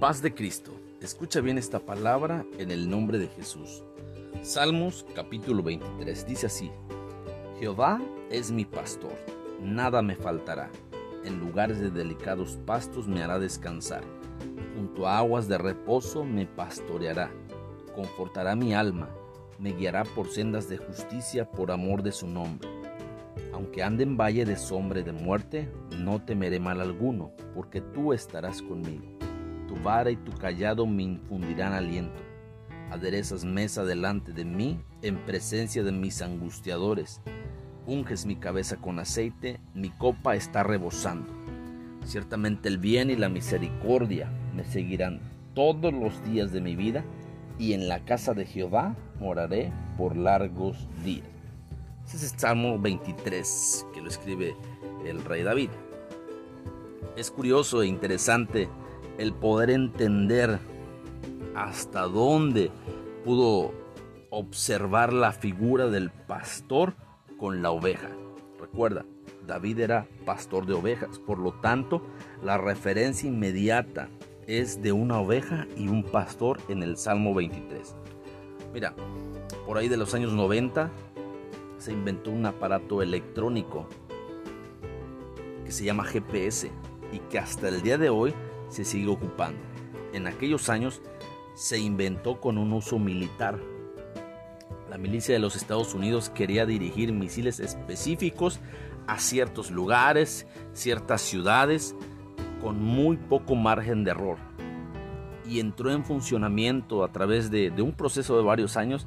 Paz de Cristo. Escucha bien esta palabra en el nombre de Jesús. Salmos capítulo 23 dice así, Jehová es mi pastor, nada me faltará. En lugares de delicados pastos me hará descansar. Junto a aguas de reposo me pastoreará. Confortará mi alma, me guiará por sendas de justicia por amor de su nombre. Aunque ande en valle de sombra y de muerte, no temeré mal alguno, porque tú estarás conmigo. Tu vara y tu callado me infundirán aliento. Aderezas mesa delante de mí en presencia de mis angustiadores. Unges mi cabeza con aceite, mi copa está rebosando. Ciertamente el bien y la misericordia me seguirán todos los días de mi vida, y en la casa de Jehová moraré por largos días. Ese es el Salmo 23 que lo escribe el rey David. Es curioso e interesante el poder entender hasta dónde pudo observar la figura del pastor con la oveja. Recuerda, David era pastor de ovejas, por lo tanto, la referencia inmediata es de una oveja y un pastor en el Salmo 23. Mira, por ahí de los años 90 se inventó un aparato electrónico que se llama GPS y que hasta el día de hoy se sigue ocupando. En aquellos años se inventó con un uso militar. La milicia de los Estados Unidos quería dirigir misiles específicos a ciertos lugares, ciertas ciudades, con muy poco margen de error. Y entró en funcionamiento a través de, de un proceso de varios años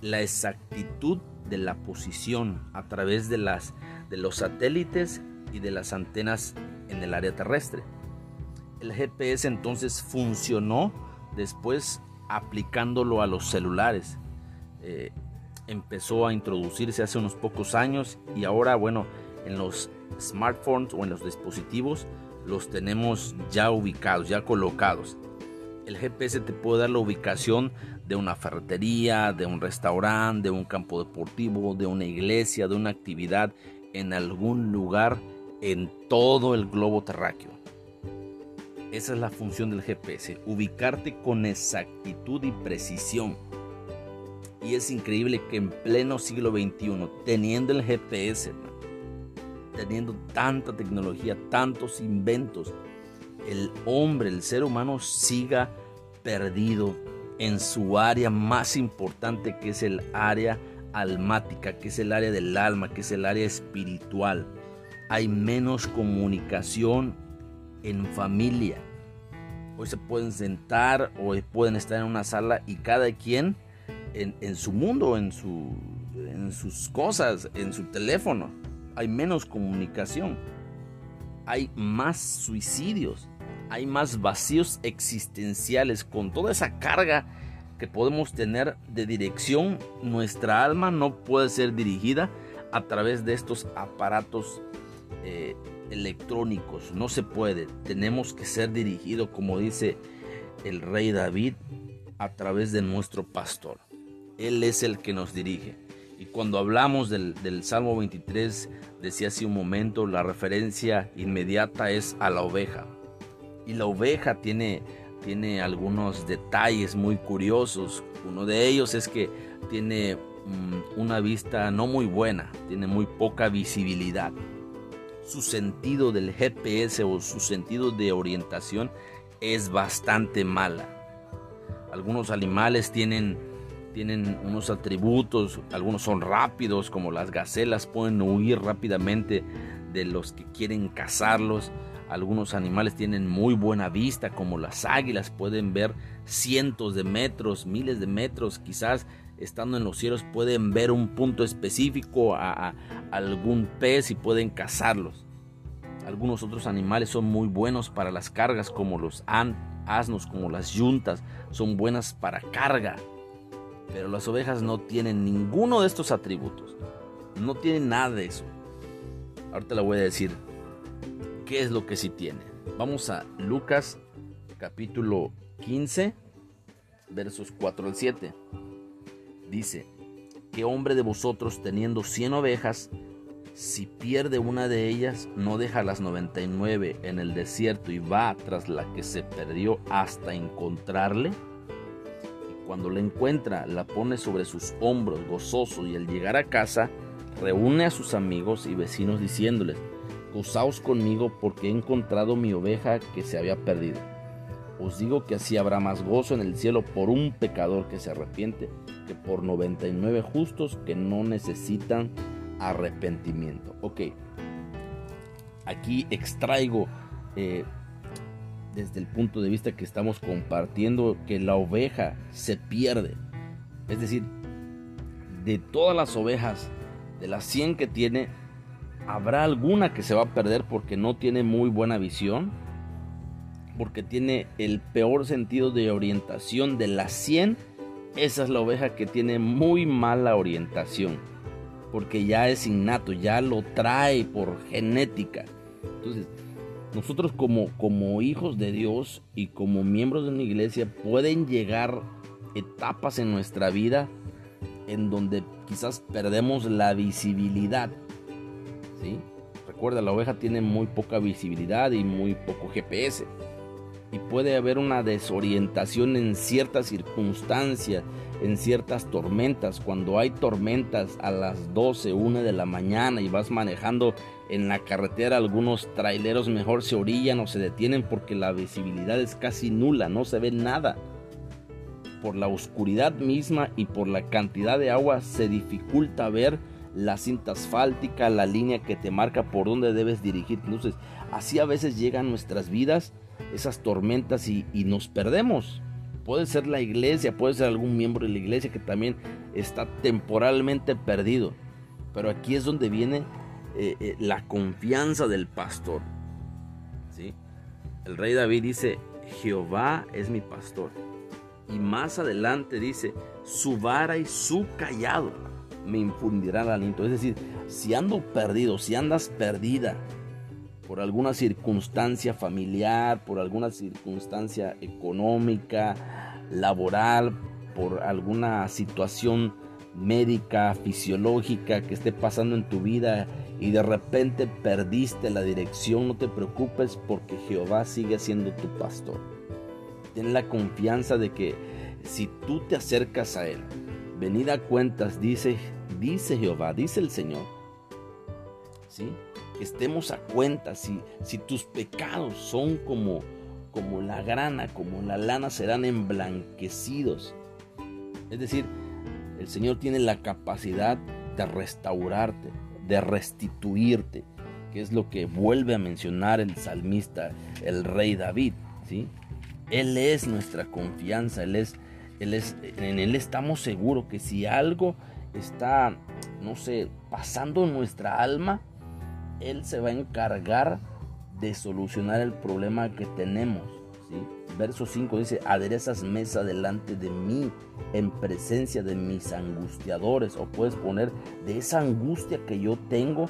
la exactitud de la posición a través de, las, de los satélites y de las antenas en el área terrestre. El GPS entonces funcionó después aplicándolo a los celulares. Eh, empezó a introducirse hace unos pocos años y ahora, bueno, en los smartphones o en los dispositivos los tenemos ya ubicados, ya colocados. El GPS te puede dar la ubicación de una ferretería, de un restaurante, de un campo deportivo, de una iglesia, de una actividad en algún lugar en todo el globo terráqueo. Esa es la función del GPS, ubicarte con exactitud y precisión. Y es increíble que en pleno siglo XXI, teniendo el GPS, teniendo tanta tecnología, tantos inventos, el hombre, el ser humano siga perdido en su área más importante que es el área almática, que es el área del alma, que es el área espiritual. Hay menos comunicación en familia. Hoy se pueden sentar, hoy pueden estar en una sala y cada quien en, su mundo, en sus cosas, en su teléfono. Hay menos comunicación. Hay más suicidios hay más vacíos existenciales. Con toda esa carga que podemos tener de dirección, nuestra alma no puede ser dirigida a través de estos aparatos eh, electrónicos. No se puede. Tenemos que ser dirigidos, como dice el rey David, a través de nuestro pastor. Él es el que nos dirige. Y cuando hablamos del, del, Salmo 23, decía hace un momento, la referencia inmediata es a la oveja. Y la oveja tiene, tiene algunos detalles muy curiosos. Uno de ellos es que tiene mm, una vista no muy buena, tiene muy poca visibilidad. Su sentido del GPS o su sentido de orientación es bastante mala. Algunos animales tienen, tienen unos atributos, algunos son rápidos, como las gacelas pueden huir rápidamente de los que quieren cazarlos. Algunos animales tienen muy buena vista, como las águilas, pueden ver cientos de metros, miles de metros, quizás estando en los cielos pueden ver un punto específico a, algún pez y pueden cazarlos. Algunos otros animales son muy buenos para las cargas, como los asnos, como las yuntas, son buenas para carga. Pero las ovejas no tienen ninguno de estos atributos. No tienen nada de eso. Ahorita le voy a decir ¿Qué es lo que sí tiene? Vamos a Lucas capítulo 15, versos 4 al 7. Dice, ¿qué hombre de vosotros teniendo 100 ovejas, si pierde una de ellas, no deja las 99 en el desierto y va tras la que se perdió hasta encontrarle. Y cuando la encuentra, la pone sobre sus hombros gozoso y al llegar a casa, reúne a sus amigos y vecinos diciéndoles, gozaos conmigo porque he encontrado mi oveja que se había perdido. Os digo que así habrá más gozo en el cielo por un pecador que se arrepiente que por 99 justos que no necesitan arrepentimiento. Ok, aquí extraigo eh, desde el punto de vista que estamos compartiendo que la oveja se pierde. Es decir, de todas las ovejas, de las 100 que tiene, habrá alguna que se va a perder porque no tiene muy buena visión, porque tiene el peor sentido de orientación de las 100. Esa es la oveja que tiene muy mala orientación porque ya es innato, ya lo trae por genética. Entonces, nosotros como, como hijos de Dios y como miembros de una iglesia pueden llegar etapas en nuestra vida en donde quizás perdemos la visibilidad. ¿sí? Recuerda, la oveja tiene muy poca visibilidad y muy poco GPS. Y puede haber una desorientación en ciertas circunstancias en ciertas tormentas. Cuando hay tormentas a las 12, 1 de la mañana y vas manejando en la carretera, algunos traileros mejor se orillan o se detienen porque la visibilidad es casi nula, no se ve nada. Por la oscuridad misma y por la cantidad de agua se dificulta ver la cinta asfáltica, la línea que te marca por dónde debes dirigir. Entonces, así a veces llegan nuestras vidas esas tormentas y, nos perdemos Puede ser la iglesia, puede ser algún miembro de la iglesia que también está temporalmente perdido. Pero aquí es donde viene eh, eh, la confianza del pastor. ¿sí? El rey David dice, Jehová es mi pastor. Y más adelante dice, su vara y su callado me infundirán aliento. Es decir, si ando perdido, si andas perdida por alguna circunstancia familiar, por alguna circunstancia económica, laboral, por alguna situación médica, fisiológica que esté pasando en tu vida y de repente perdiste la dirección, no te preocupes porque Jehová sigue siendo tu pastor. Ten la confianza de que si tú te acercas a Él, venid a cuentas, dice, dice Jehová, dice el Señor. ¿Sí? Estemos a cuentas, si, si tus pecados son como como la grana, como la lana, serán emblanquecidos. Es decir, el Señor tiene la capacidad de restaurarte, de restituirte, que es lo que vuelve a mencionar el salmista, el rey David. ¿sí? Él es nuestra confianza, él es, él es, en Él estamos seguros que si algo está, no sé, pasando en nuestra alma, Él se va a encargar de solucionar el problema que tenemos. ¿sí? Verso 5 dice, aderezas mesa delante de mí en presencia de mis angustiadores. O puedes poner, de esa angustia que yo tengo,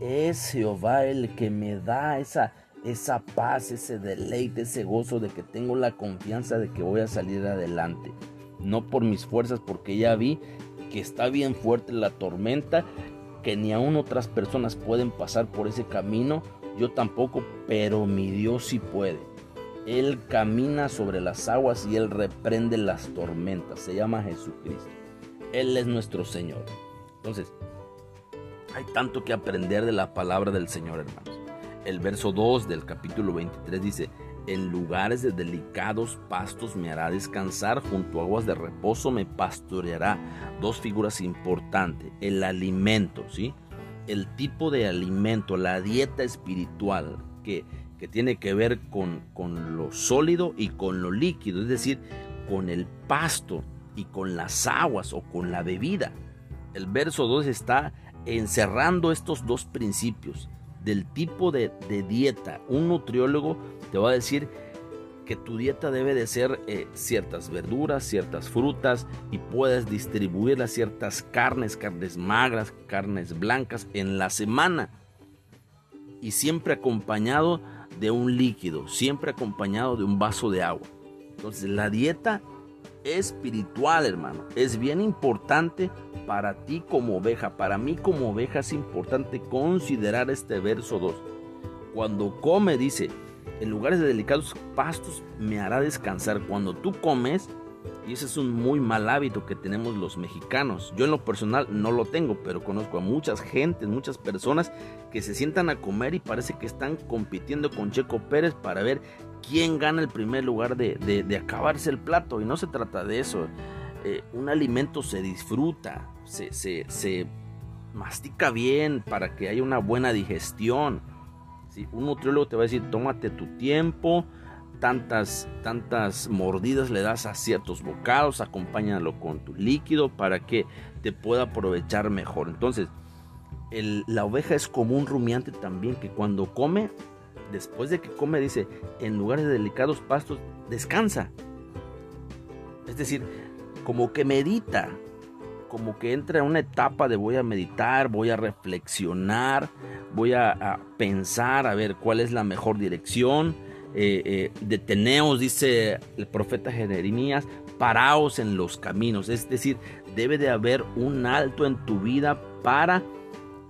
es Jehová el que me da esa, esa paz, ese deleite, ese gozo de que tengo la confianza de que voy a salir adelante. No por mis fuerzas, porque ya vi que está bien fuerte la tormenta, que ni aún otras personas pueden pasar por ese camino yo tampoco, pero mi Dios sí puede. Él camina sobre las aguas y Él reprende las tormentas. Se llama Jesucristo. Él es nuestro Señor. Entonces, hay tanto que aprender de la palabra del Señor, hermanos. El verso 2 del capítulo 23 dice, en lugares de delicados pastos me hará descansar, junto a aguas de reposo me pastoreará. Dos figuras importantes, el alimento, ¿sí? el tipo de alimento, la dieta espiritual que, que tiene que ver con, con lo sólido y con lo líquido, es decir, con el pasto y con las aguas o con la bebida. El verso 2 está encerrando estos dos principios del tipo de, dieta. Un nutriólogo te va a decir que tu dieta debe de ser eh, ciertas verduras, ciertas frutas y puedes distribuir las ciertas carnes, carnes magras, carnes blancas en la semana. Y siempre acompañado de un líquido, siempre acompañado de un vaso de agua. Entonces la dieta espiritual, hermano. Es bien importante para ti como oveja. Para mí como oveja es importante considerar este verso 2. Cuando come, dice, en lugares de delicados pastos me hará descansar. Cuando tú comes, y ese es un muy mal hábito que tenemos los mexicanos. Yo en lo personal no lo tengo, pero conozco a muchas gentes, muchas personas que se sientan a comer y parece que están compitiendo con Checo Pérez para ver quién gana el primer lugar de, acabarse el plato. Y no se trata de eso. Eh, un alimento se disfruta, se, se, mastica bien para que haya una buena digestión. Si Un nutriólogo te va a decir, tómate tu tiempo, tantas, tantas mordidas le das a ciertos bocados, acompáñalo con tu líquido para que te pueda aprovechar mejor. Entonces, la oveja es como un rumiante también que cuando come, después de que come, dice, en lugares de delicados pastos, descansa. Es decir, como que medita, como que entra en una etapa de voy a meditar, voy a reflexionar, voy a pensar a ver cuál es la mejor dirección eh, eh, deteneos, dice el profeta Jeremías, paraos en los caminos. Es decir, debe de haber un alto en tu vida para,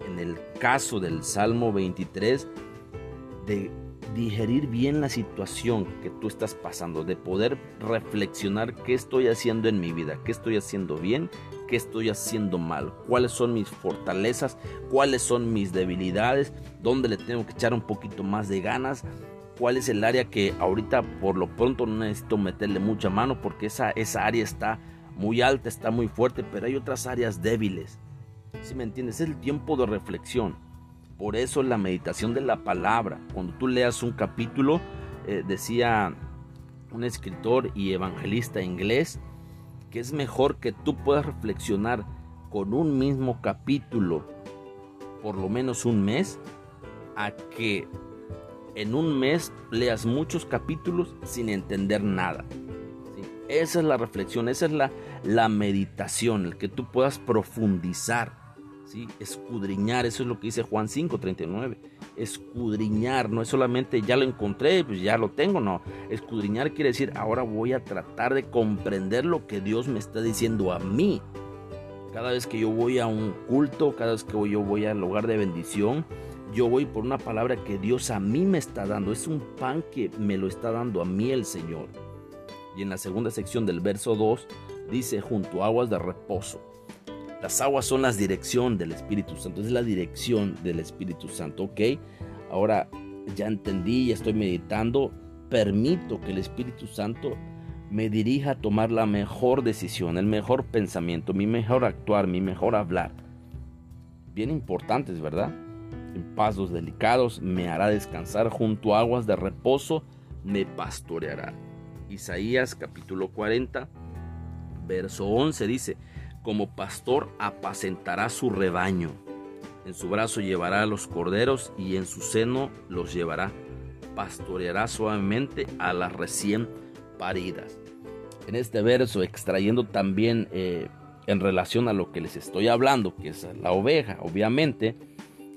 en el caso del Salmo 23, de digerir bien la situación que tú estás pasando, de poder reflexionar qué estoy haciendo en mi vida, qué estoy haciendo bien, qué estoy haciendo mal, cuáles son mis fortalezas, cuáles son mis debilidades, dónde le tengo que echar un poquito más de ganas, cuál es el área que ahorita por lo pronto no necesito meterle mucha mano porque esa, esa área está muy alta, está muy fuerte, pero hay otras áreas débiles. Si me entiendes, es el tiempo de reflexión. Por eso la meditación de la palabra. Cuando tú leas un capítulo, eh, decía un escritor y evangelista inglés, que es mejor que tú puedas reflexionar con un mismo capítulo por lo menos un mes a que en un mes leas muchos capítulos sin entender nada. Esa es la reflexión, esa es la, la meditación, el que tú puedas profundizar, ¿sí? escudriñar, eso es lo que dice Juan 5:39. Escudriñar, no es solamente ya lo encontré, pues ya lo tengo, no. Escudriñar quiere decir ahora voy a tratar de comprender lo que Dios me está diciendo a mí. Cada vez que yo voy a un culto, cada vez que yo voy al lugar de bendición, yo voy por una palabra que Dios a mí me está dando. Es un pan que me lo está dando a mí el Señor. Y en la segunda sección del verso 2 dice junto a aguas de reposo. Las aguas son la dirección del Espíritu Santo. Es la dirección del Espíritu Santo. Ok, ahora ya entendí, ya estoy meditando. Permito que el Espíritu Santo me dirija a tomar la mejor decisión, el mejor pensamiento, mi mejor actuar, mi mejor hablar. Bien importantes, ¿verdad? en pasos delicados me hará descansar, junto a aguas de reposo me pastoreará. Isaías capítulo 40, verso 11 dice, como pastor apacentará su rebaño, en su brazo llevará a los corderos y en su seno los llevará, pastoreará suavemente a las recién paridas. En este verso, extrayendo también eh, en relación a lo que les estoy hablando, que es la oveja, obviamente,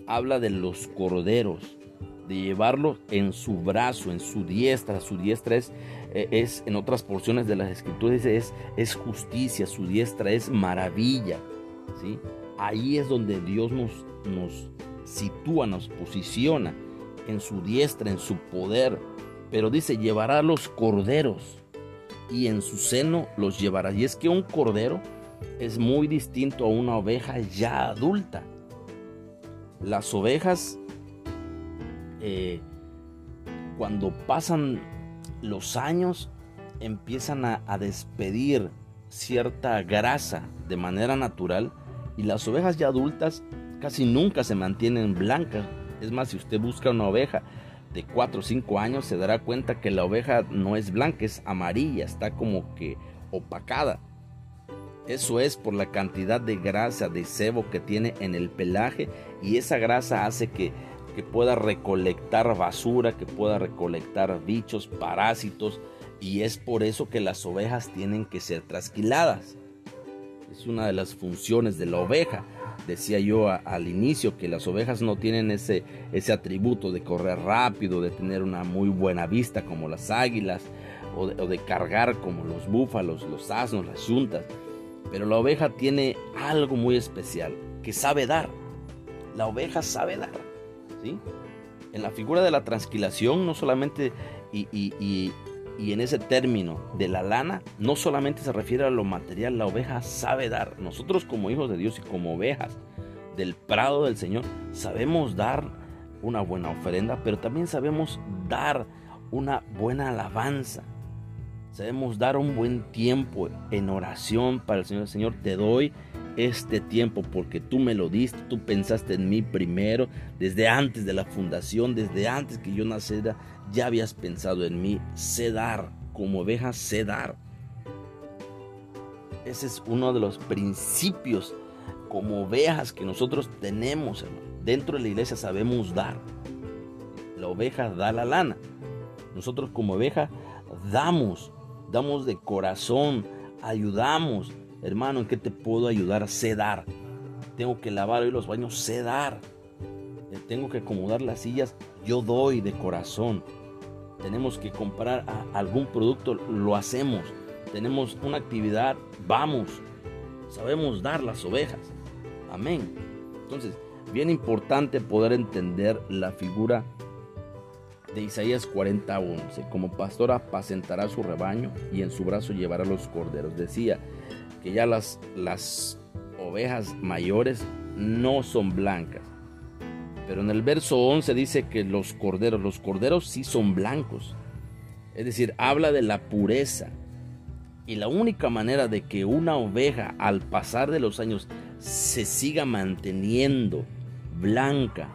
habla de los corderos, de llevarlos en su brazo, en su diestra. Su diestra es, es en otras porciones de las escrituras, es, es justicia, su diestra es maravilla. ¿sí? Ahí es donde Dios nos, nos sitúa, nos posiciona en su diestra, en su poder. Pero dice, llevará los corderos y en su seno los llevará. Y es que un cordero es muy distinto a una oveja ya adulta. Las ovejas, eh, cuando pasan los años, empiezan a, despedir cierta grasa de manera natural y las ovejas ya adultas casi nunca se mantienen blancas. Es más, si usted busca una oveja de 4 o 5 años, se dará cuenta que la oveja no es blanca, es amarilla, está como que opacada. Eso es por la cantidad de grasa, de sebo que tiene en el pelaje y esa grasa hace que, que pueda recolectar basura, que pueda recolectar bichos, parásitos y es por eso que las ovejas tienen que ser trasquiladas. Es una de las funciones de la oveja. Decía yo al inicio que las ovejas no tienen ese, ese atributo de correr rápido, de tener una muy buena vista como las águilas o de, cargar como los búfalos, los asnos, las yuntas. Pero la oveja tiene algo muy especial, que sabe dar. La oveja sabe dar. En la figura de la transquilación, no solamente y, y, y en ese término de la lana, no solamente se refiere a lo material, la oveja sabe dar. Nosotros como hijos de Dios y como ovejas del prado del Señor, sabemos dar una buena ofrenda, pero también sabemos dar una buena alabanza. Sabemos dar un buen tiempo en oración para el Señor. Señor, te doy este tiempo porque tú me lo diste, tú pensaste en mí primero, desde antes de la fundación, desde antes que yo naciera, ya habías pensado en mí. Sé dar, como oveja, sé dar. Ese es uno de los principios como ovejas que nosotros tenemos, Dentro de la iglesia sabemos dar. La oveja da la lana. Nosotros como oveja damos, damos de corazón, ayudamos. Hermano, ¿en qué te puedo ayudar? Sé dar. Tengo que lavar hoy los baños, sé dar. Eh, tengo que acomodar las sillas, yo doy de corazón. Tenemos que comprar algún producto, lo hacemos. Tenemos una actividad, vamos. Sabemos dar las ovejas. Amén. Entonces, bien importante poder entender la figura de Isaías 41. Como pastor apacentará su rebaño y en su brazo llevará los corderos. Decía que ya las, las ovejas mayores no son blancas. Pero en el verso 11 dice que los corderos, los corderos sí son blancos. Es decir, habla de la pureza. Y la única manera de que una oveja al pasar de los años se siga manteniendo blanca,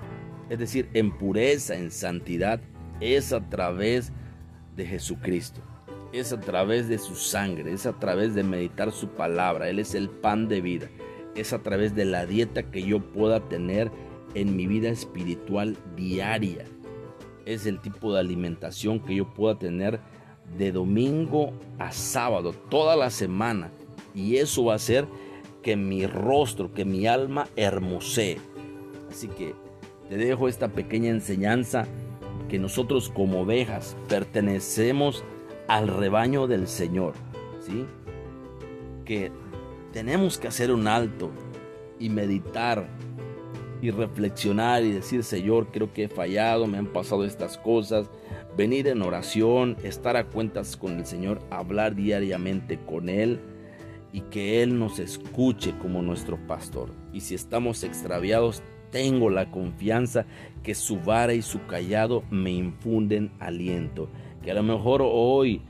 es decir, en pureza, en santidad, es a través de Jesucristo. Es a través de su sangre, es a través de meditar su palabra. Él es el pan de vida. Es a través de la dieta que yo pueda tener en mi vida espiritual diaria. Es el tipo de alimentación que yo pueda tener de domingo a sábado, toda la semana. Y eso va a hacer que mi rostro, que mi alma hermosee. Así que te dejo esta pequeña enseñanza que nosotros como ovejas pertenecemos al rebaño del Señor, ¿sí? Que tenemos que hacer un alto y meditar y reflexionar y decir, Señor, creo que he fallado, me han pasado estas cosas, venir en oración, estar a cuentas con el Señor, hablar diariamente con Él y que Él nos escuche como nuestro pastor. Y si estamos extraviados, tengo la confianza que su vara y su callado me infunden aliento. Que a lo mejor hoy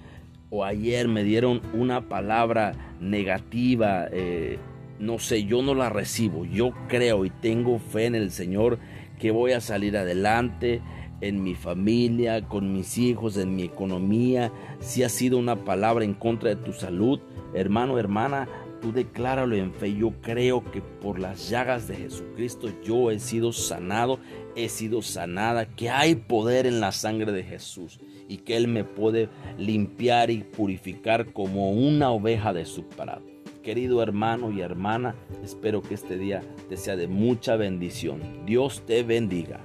o ayer me dieron una palabra negativa, eh, no sé, yo no la recibo. Yo creo y tengo fe en el Señor que voy a salir adelante en mi familia, con mis hijos, en mi economía. Si ha sido una palabra en contra de tu salud, hermano, hermana, tú decláralo en fe. Yo creo que por las llagas de Jesucristo yo he sido sanado, he sido sanada, que hay poder en la sangre de Jesús y que Él me puede limpiar y purificar como una oveja de su prado. Querido hermano y hermana, espero que este día te sea de mucha bendición. Dios te bendiga.